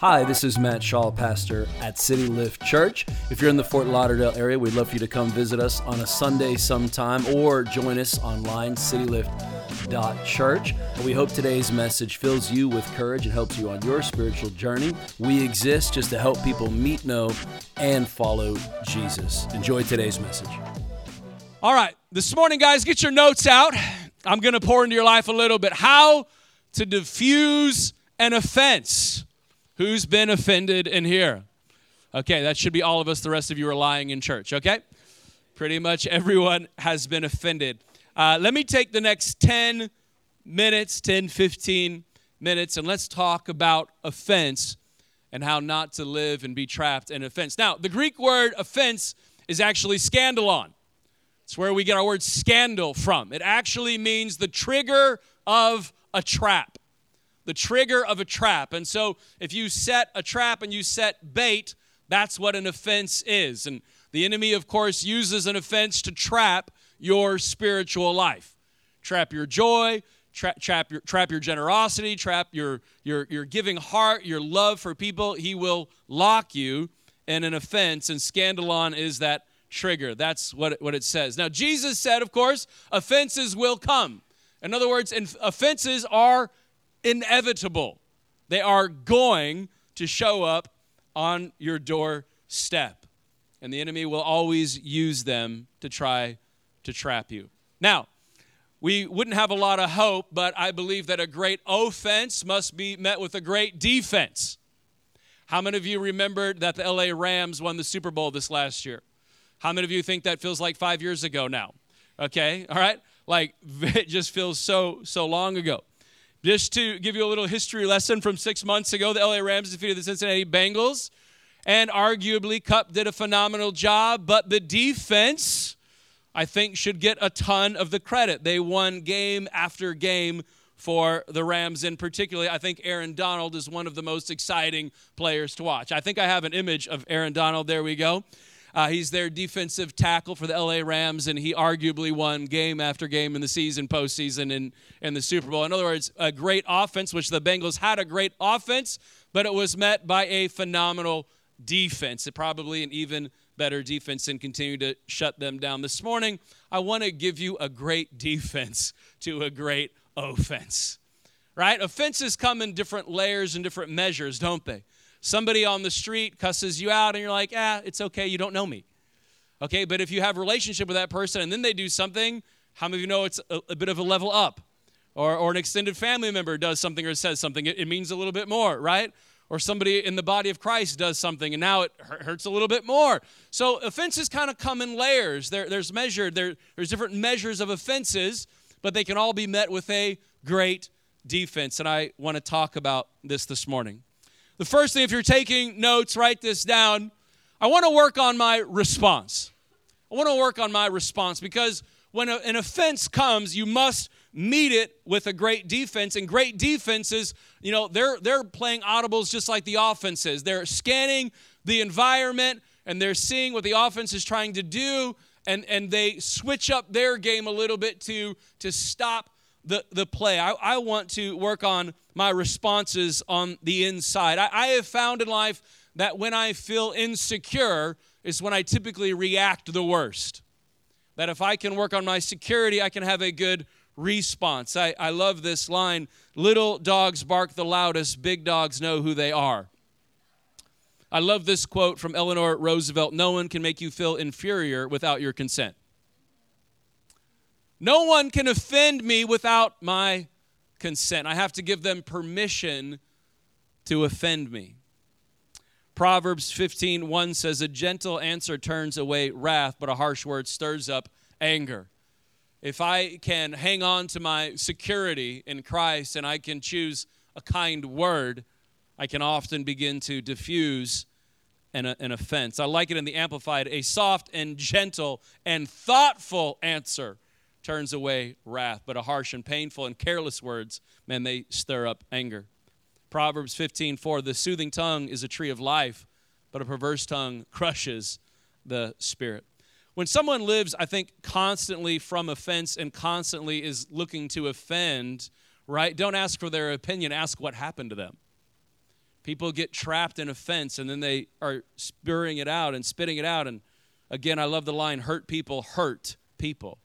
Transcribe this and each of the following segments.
Hi, this is Matt Shaw, pastor at City Lift Church. If you're in the Fort Lauderdale area, we'd love for you to come visit us on a Sunday sometime or join us online, citylift.church. We hope today's message fills you with courage and helps you on your spiritual journey. We exist just to help people meet, know, and follow Jesus. Enjoy today's message. All right, this morning, guys, get your notes out. I'm going to pour into your life a little bit. How to diffuse an offense. Who's been offended in here? Okay, that should be all of us. The rest of you are lying in church, okay? Pretty much everyone has been offended. Uh, let me take the next 10 minutes, 10, 15 minutes, and let's talk about offense and how not to live and be trapped in offense. Now, the Greek word offense is actually scandalon. It's where we get our word scandal from. It actually means the trigger of a trap the trigger of a trap. And so if you set a trap and you set bait, that's what an offense is. And the enemy, of course, uses an offense to trap your spiritual life, trap your joy, tra- trap, your, trap your generosity, trap your, your, your giving heart, your love for people. He will lock you in an offense, and scandalon is that trigger. That's what it, what it says. Now, Jesus said, of course, offenses will come. In other words, offenses are inevitable. They are going to show up on your doorstep. And the enemy will always use them to try to trap you. Now, we wouldn't have a lot of hope, but I believe that a great offense must be met with a great defense. How many of you remembered that the LA Rams won the Super Bowl this last year? How many of you think that feels like five years ago now? Okay, all right? Like it just feels so, so long ago. Just to give you a little history lesson from six months ago, the LA Rams defeated the Cincinnati Bengals. And arguably, Kupp did a phenomenal job, but the defense, I think, should get a ton of the credit. They won game after game for the Rams in particular. I think Aaron Donald is one of the most exciting players to watch. I think I have an image of Aaron Donald. There we go. Uh, he's their defensive tackle for the LA Rams, and he arguably won game after game in the season, postseason, and in the Super Bowl. In other words, a great offense, which the Bengals had a great offense, but it was met by a phenomenal defense. Probably an even better defense and continue to shut them down. This morning, I want to give you a great defense to a great offense. Right? Offenses come in different layers and different measures, don't they? Somebody on the street cusses you out and you're like, ah, it's okay, you don't know me. Okay, but if you have a relationship with that person and then they do something, how many of you know it's a, a bit of a level up? Or, or an extended family member does something or says something, it, it means a little bit more, right? Or somebody in the body of Christ does something and now it hurts a little bit more. So offenses kind of come in layers. There, there's measured, there, there's different measures of offenses, but they can all be met with a great defense. And I want to talk about this this morning. The first thing, if you're taking notes, write this down. I want to work on my response. I want to work on my response because when a, an offense comes, you must meet it with a great defense. And great defenses, you know, they're they're playing audibles just like the offense is. They're scanning the environment and they're seeing what the offense is trying to do, and, and they switch up their game a little bit to, to stop the, the play. I, I want to work on my responses on the inside. I, I have found in life that when I feel insecure is when I typically react the worst. That if I can work on my security, I can have a good response. I, I love this line little dogs bark the loudest, big dogs know who they are. I love this quote from Eleanor Roosevelt No one can make you feel inferior without your consent. No one can offend me without my consent. I have to give them permission to offend me. Proverbs 15, 1 says, A gentle answer turns away wrath, but a harsh word stirs up anger. If I can hang on to my security in Christ and I can choose a kind word, I can often begin to diffuse an, an offense. I like it in the Amplified a soft and gentle and thoughtful answer turns away wrath, but a harsh and painful and careless words, man, they stir up anger. Proverbs 15, 4, the soothing tongue is a tree of life, but a perverse tongue crushes the spirit. When someone lives, I think, constantly from offense and constantly is looking to offend, right? Don't ask for their opinion, ask what happened to them. People get trapped in offense and then they are spurring it out and spitting it out. And again, I love the line hurt people hurt people.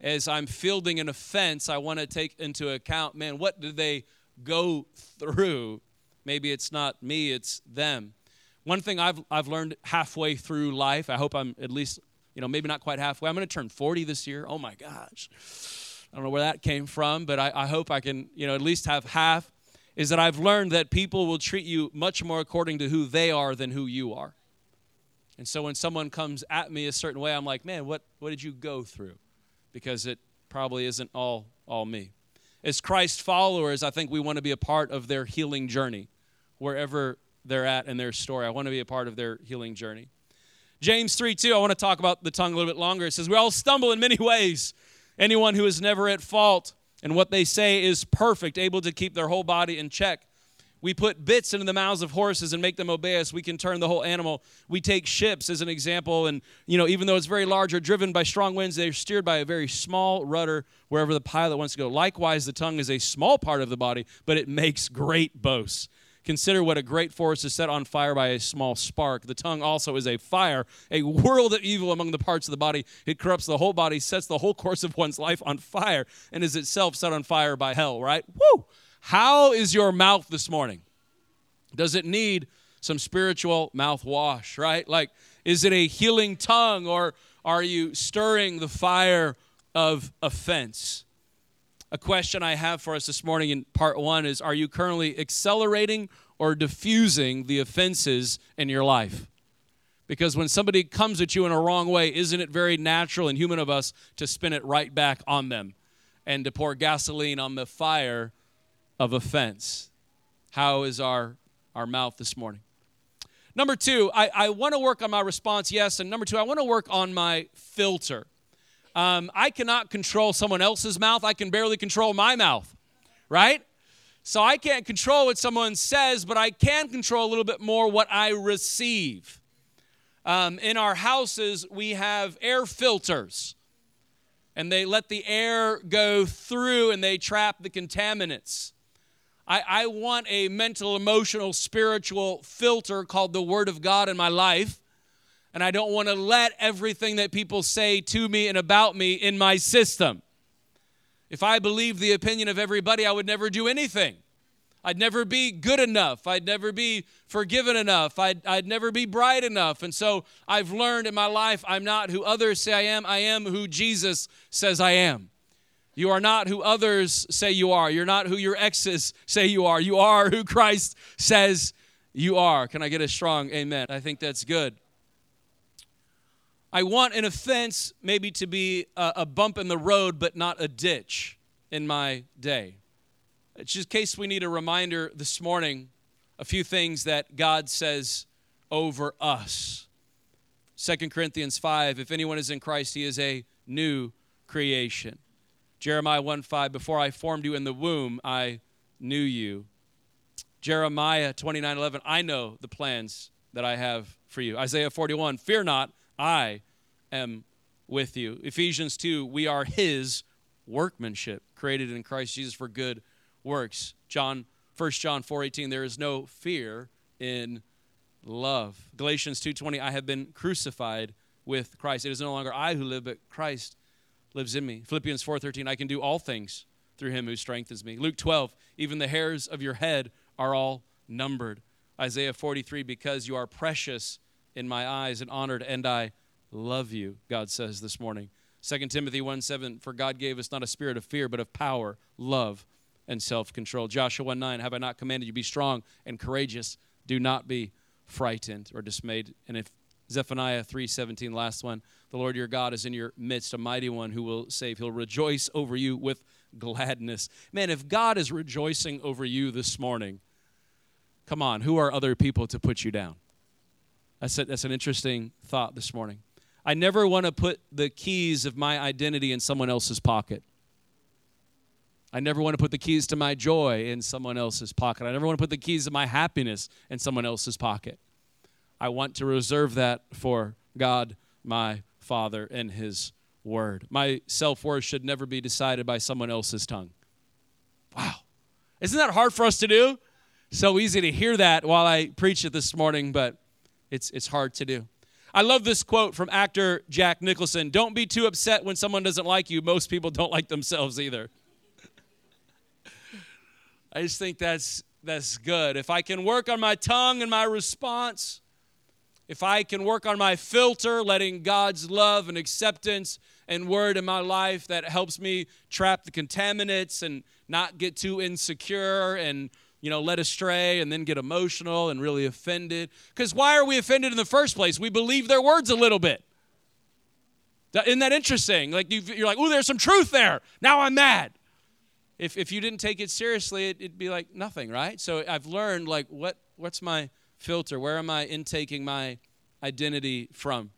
As I'm fielding an offense, I want to take into account, man, what did they go through? Maybe it's not me, it's them. One thing I've, I've learned halfway through life, I hope I'm at least, you know, maybe not quite halfway. I'm going to turn 40 this year. Oh my gosh. I don't know where that came from, but I, I hope I can, you know, at least have half is that I've learned that people will treat you much more according to who they are than who you are. And so when someone comes at me a certain way, I'm like, man, what, what did you go through? Because it probably isn't all, all me. As Christ followers, I think we want to be a part of their healing journey, wherever they're at in their story. I want to be a part of their healing journey. James 3 2, I want to talk about the tongue a little bit longer. It says, We all stumble in many ways. Anyone who is never at fault and what they say is perfect, able to keep their whole body in check. We put bits into the mouths of horses and make them obey us. We can turn the whole animal. We take ships as an example, and you know, even though it's very large or driven by strong winds, they're steered by a very small rudder wherever the pilot wants to go. Likewise, the tongue is a small part of the body, but it makes great boasts. Consider what a great forest is set on fire by a small spark. The tongue also is a fire, a world of evil among the parts of the body. It corrupts the whole body, sets the whole course of one's life on fire, and is itself set on fire by hell, right? Woo! How is your mouth this morning? Does it need some spiritual mouthwash, right? Like, is it a healing tongue, or are you stirring the fire of offense? a question I have for us this morning in part one is Are you currently accelerating or diffusing the offenses in your life? Because when somebody comes at you in a wrong way, isn't it very natural and human of us to spin it right back on them and to pour gasoline on the fire of offense? How is our, our mouth this morning? Number two, I, I want to work on my response, yes. And number two, I want to work on my filter. Um, I cannot control someone else's mouth. I can barely control my mouth, right? So I can't control what someone says, but I can control a little bit more what I receive. Um, in our houses, we have air filters, and they let the air go through and they trap the contaminants. I, I want a mental, emotional, spiritual filter called the Word of God in my life and I don't want to let everything that people say to me and about me in my system. If I believed the opinion of everybody, I would never do anything. I'd never be good enough. I'd never be forgiven enough. I'd, I'd never be bright enough. And so I've learned in my life I'm not who others say I am. I am who Jesus says I am. You are not who others say you are. You're not who your exes say you are. You are who Christ says you are. Can I get a strong amen? I think that's good. I want an offense maybe to be a, a bump in the road, but not a ditch in my day. It's just in case we need a reminder this morning, a few things that God says over us. 2 Corinthians 5 If anyone is in Christ, he is a new creation. Jeremiah 1 5 Before I formed you in the womb, I knew you. Jeremiah 29 11 I know the plans that I have for you. Isaiah 41 Fear not, I am with you. Ephesians 2, we are his workmanship, created in Christ Jesus for good works. John 1 John 4:18 there is no fear in love. Galatians 2:20 I have been crucified with Christ. It is no longer I who live but Christ lives in me. Philippians 4:13 I can do all things through him who strengthens me. Luke 12 even the hairs of your head are all numbered. Isaiah 43 because you are precious in my eyes and honored and I love you, God says this morning. 2 Timothy 1 7, for God gave us not a spirit of fear, but of power, love, and self control. Joshua 1 9, have I not commanded you be strong and courageous? Do not be frightened or dismayed. And if Zephaniah 3:17 last one, the Lord your God is in your midst, a mighty one who will save. He'll rejoice over you with gladness. Man, if God is rejoicing over you this morning, come on, who are other people to put you down? That's, a, that's an interesting thought this morning. I never want to put the keys of my identity in someone else's pocket. I never want to put the keys to my joy in someone else's pocket. I never want to put the keys of my happiness in someone else's pocket. I want to reserve that for God, my Father, and His Word. My self worth should never be decided by someone else's tongue. Wow. Isn't that hard for us to do? So easy to hear that while I preach it this morning, but it's, it's hard to do. I love this quote from actor Jack Nicholson Don't be too upset when someone doesn't like you. Most people don't like themselves either. I just think that's, that's good. If I can work on my tongue and my response, if I can work on my filter, letting God's love and acceptance and word in my life that helps me trap the contaminants and not get too insecure and you know led astray and then get emotional and really offended. Because why are we offended in the first place? We believe their words a little bit. Isn't that interesting? Like you're like oh there's some truth there. Now i'm mad. If, if you didn't take it seriously it, it'd be like nothing right? So i've learned like what what's my filter where am i intaking my identity from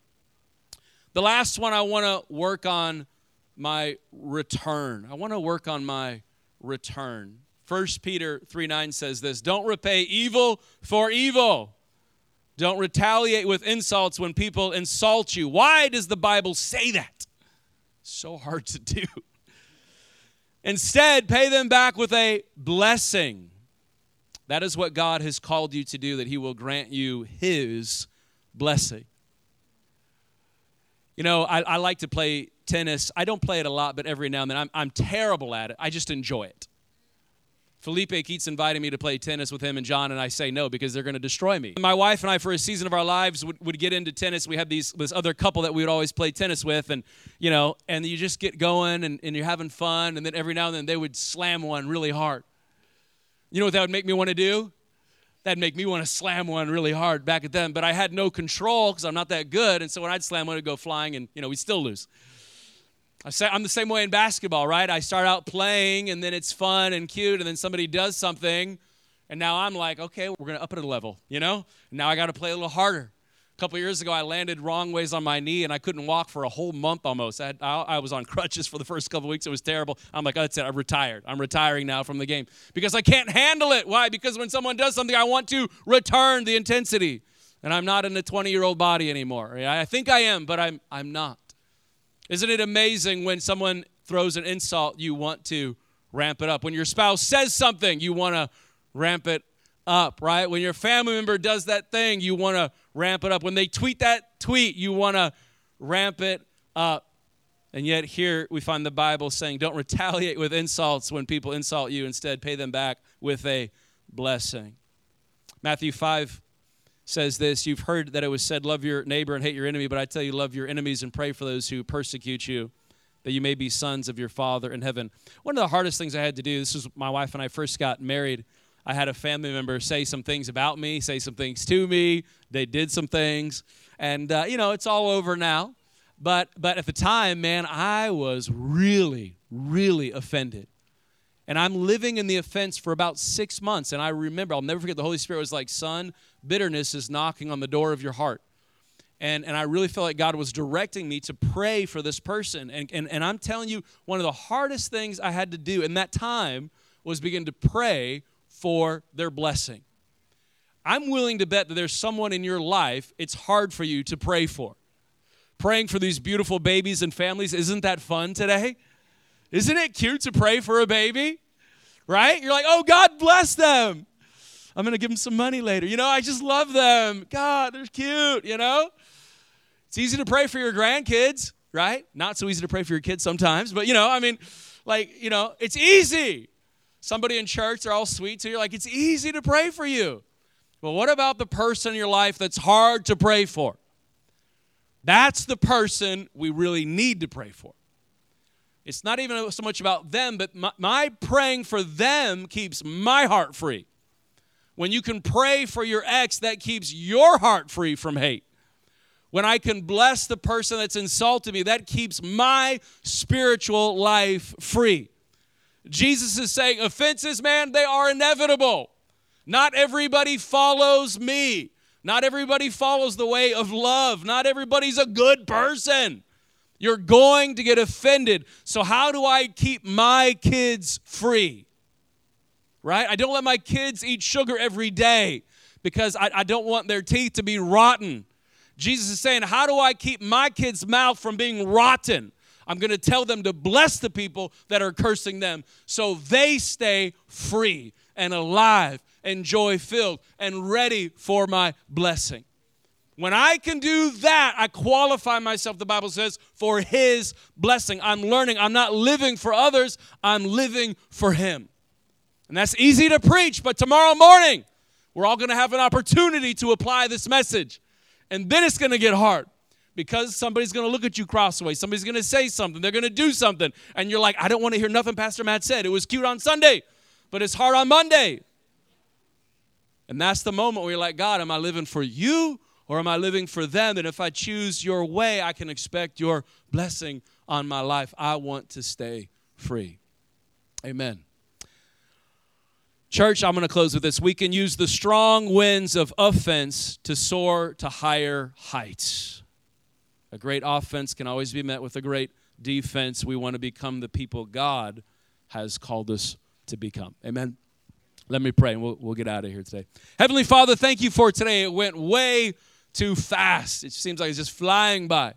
the last one I want to work on my return. I want to work on my return. 1 Peter 3 9 says this Don't repay evil for evil. Don't retaliate with insults when people insult you. Why does the Bible say that? So hard to do. Instead, pay them back with a blessing. That is what God has called you to do, that He will grant you His blessing. You know, I, I like to play tennis. I don't play it a lot, but every now and then I'm, I'm terrible at it. I just enjoy it. Felipe keeps inviting me to play tennis with him and John, and I say no because they're going to destroy me. My wife and I, for a season of our lives, would, would get into tennis. We had these this other couple that we would always play tennis with, and you know, and you just get going and, and you're having fun, and then every now and then they would slam one really hard. You know what that would make me want to do? that'd make me want to slam one really hard back at them. But I had no control because I'm not that good. And so when I'd slam one, it'd go flying and, you know, we'd still lose. I'm the same way in basketball, right? I start out playing and then it's fun and cute, and then somebody does something, and now I'm like, okay, we're going to up it a level, you know? Now I got to play a little harder. Couple years ago, I landed wrong ways on my knee and I couldn't walk for a whole month almost. I, had, I, I was on crutches for the first couple weeks. It was terrible. I'm like, oh, that's it. I'm retired. I'm retiring now from the game because I can't handle it. Why? Because when someone does something, I want to return the intensity. And I'm not in a 20 year old body anymore. I think I am, but I'm, I'm not. Isn't it amazing when someone throws an insult, you want to ramp it up? When your spouse says something, you want to ramp it up, right? When your family member does that thing, you want to ramp it up. When they tweet that tweet, you want to ramp it up. And yet, here we find the Bible saying, don't retaliate with insults when people insult you. Instead, pay them back with a blessing. Matthew 5 says this You've heard that it was said, Love your neighbor and hate your enemy, but I tell you, love your enemies and pray for those who persecute you, that you may be sons of your Father in heaven. One of the hardest things I had to do, this was my wife and I first got married. I had a family member say some things about me, say some things to me. They did some things, and uh, you know it's all over now. But but at the time, man, I was really really offended, and I'm living in the offense for about six months. And I remember, I'll never forget. The Holy Spirit was like, "Son, bitterness is knocking on the door of your heart." And, and I really felt like God was directing me to pray for this person. And, and, and I'm telling you, one of the hardest things I had to do in that time was begin to pray for their blessing. I'm willing to bet that there's someone in your life it's hard for you to pray for. Praying for these beautiful babies and families, isn't that fun today? Isn't it cute to pray for a baby? Right? You're like, oh, God bless them. I'm going to give them some money later. You know, I just love them. God, they're cute, you know? It's easy to pray for your grandkids, right? Not so easy to pray for your kids sometimes, but you know, I mean, like, you know, it's easy somebody in church, they're all sweet to you. Like, it's easy to pray for you. But what about the person in your life that's hard to pray for? That's the person we really need to pray for. It's not even so much about them, but my, my, praying for them keeps my heart free. When you can pray for your ex, that keeps your heart free from hate. When I can bless the person that's insulted me, that keeps my spiritual life free. Jesus is saying offenses, man, they are inevitable. Not everybody follows me. Not everybody follows the way of love. Not everybody's a good person. You're going to get offended. So, how do I keep my kids free? Right? I don't let my kids eat sugar every day because I, I don't want their teeth to be rotten. Jesus is saying, How do I keep my kids' mouth from being rotten? I'm going to tell them to bless the people that are cursing them so they stay free and alive and joy filled and ready for my blessing. When I can do that, I qualify myself, the Bible says, for His blessing. I'm learning. I'm not living for others, I'm living for Him. And that's easy to preach, but tomorrow morning, we're all going to have an opportunity to apply this message. And then it's going to get hard because somebody's going to look at you crossways. Somebody's going to say something. They're going to do something. And you're like, I don't want to hear nothing Pastor Matt said. It was cute on Sunday, but it's hard on Monday. And that's the moment where you're like, God, am I living for you or am I living for them? And if I choose your way, I can expect your blessing on my life. I want to stay free. Amen. Church, I'm going to close with this. We can use the strong winds of offense to soar to higher heights. A great offense can always be met with a great defense. We want to become the people God has called us to become. Amen. Let me pray and we'll, we'll get out of here today. Heavenly Father, thank you for today. It went way too fast. It seems like it's just flying by.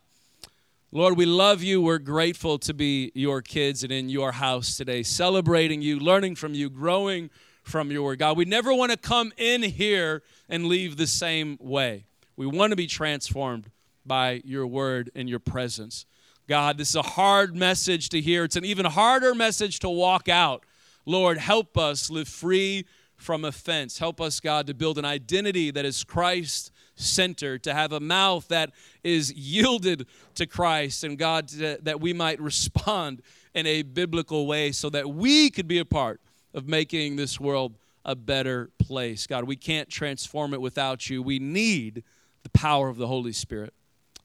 Lord, we love you. We're grateful to be your kids and in your house today, celebrating you, learning from you, growing from your word. God, we never want to come in here and leave the same way. We want to be transformed by your word and your presence. God, this is a hard message to hear. It's an even harder message to walk out. Lord, help us live free from offense. Help us, God, to build an identity that is Christ centered, to have a mouth that is yielded to Christ, and God, that we might respond in a biblical way so that we could be a part of making this world a better place. God, we can't transform it without you. We need the power of the Holy Spirit.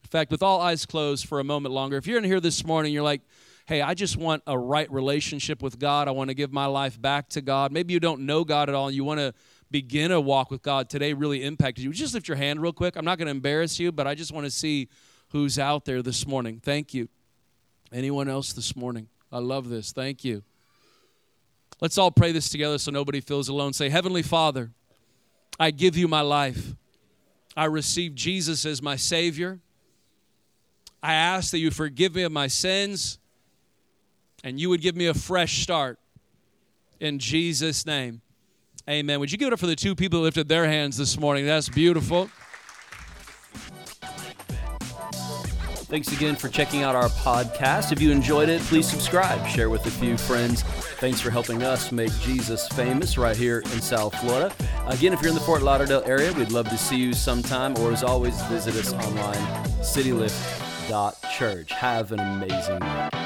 In fact, with all eyes closed for a moment longer, if you're in here this morning, you're like, hey, I just want a right relationship with God. I want to give my life back to God. Maybe you don't know God at all and you want to begin a walk with God today really impacted you. Just lift your hand real quick. I'm not going to embarrass you, but I just want to see who's out there this morning. Thank you. Anyone else this morning? I love this. Thank you. Let's all pray this together so nobody feels alone. Say, Heavenly Father, I give you my life. I receive Jesus as my Savior. I ask that you forgive me of my sins and you would give me a fresh start. In Jesus' name, amen. Would you give it up for the two people who lifted their hands this morning? That's beautiful. Thanks again for checking out our podcast. If you enjoyed it, please subscribe, share with a few friends. Thanks for helping us make Jesus famous right here in South Florida. Again, if you're in the Fort Lauderdale area, we'd love to see you sometime, or as always, visit us online, citylift.church. Have an amazing day.